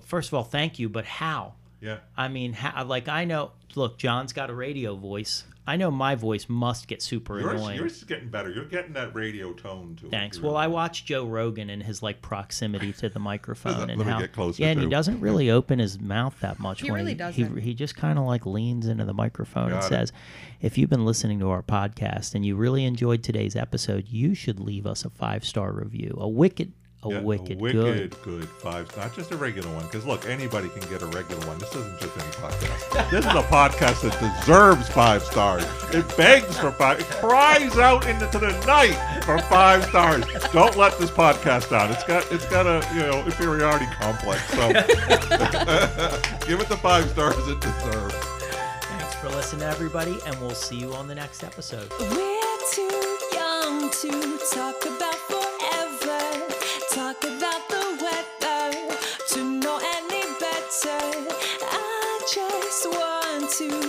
First of all, thank you, but how? Yeah. I mean, how, like I know. Look, John's got a radio voice. I know my voice must get super Yours, annoying. yours is getting better. You're getting that radio tone to it. Thanks. You're- Well, I watch Joe Rogan and his like proximity to the microphone Let and me how get closer, yeah, and he doesn't really open his mouth that much. He when really he, doesn't. He, he just kind of like leans into the microphone and it. says, "If you've been listening to our podcast and you really enjoyed today's episode, you should leave us a five star review. A wicked, a Yeah, wicked, wicked good." good five, not just a regular one. Because look, anybody can get a regular one. This isn't just any podcast. this is a podcast that deserves five stars. It begs for five. It cries out into the night for five stars. Don't let this podcast down. It's got it's got a you know inferiority complex. So give it the five stars it deserves. Thanks for listening, everybody, and we'll see you on the next episode. We're too young to talk about to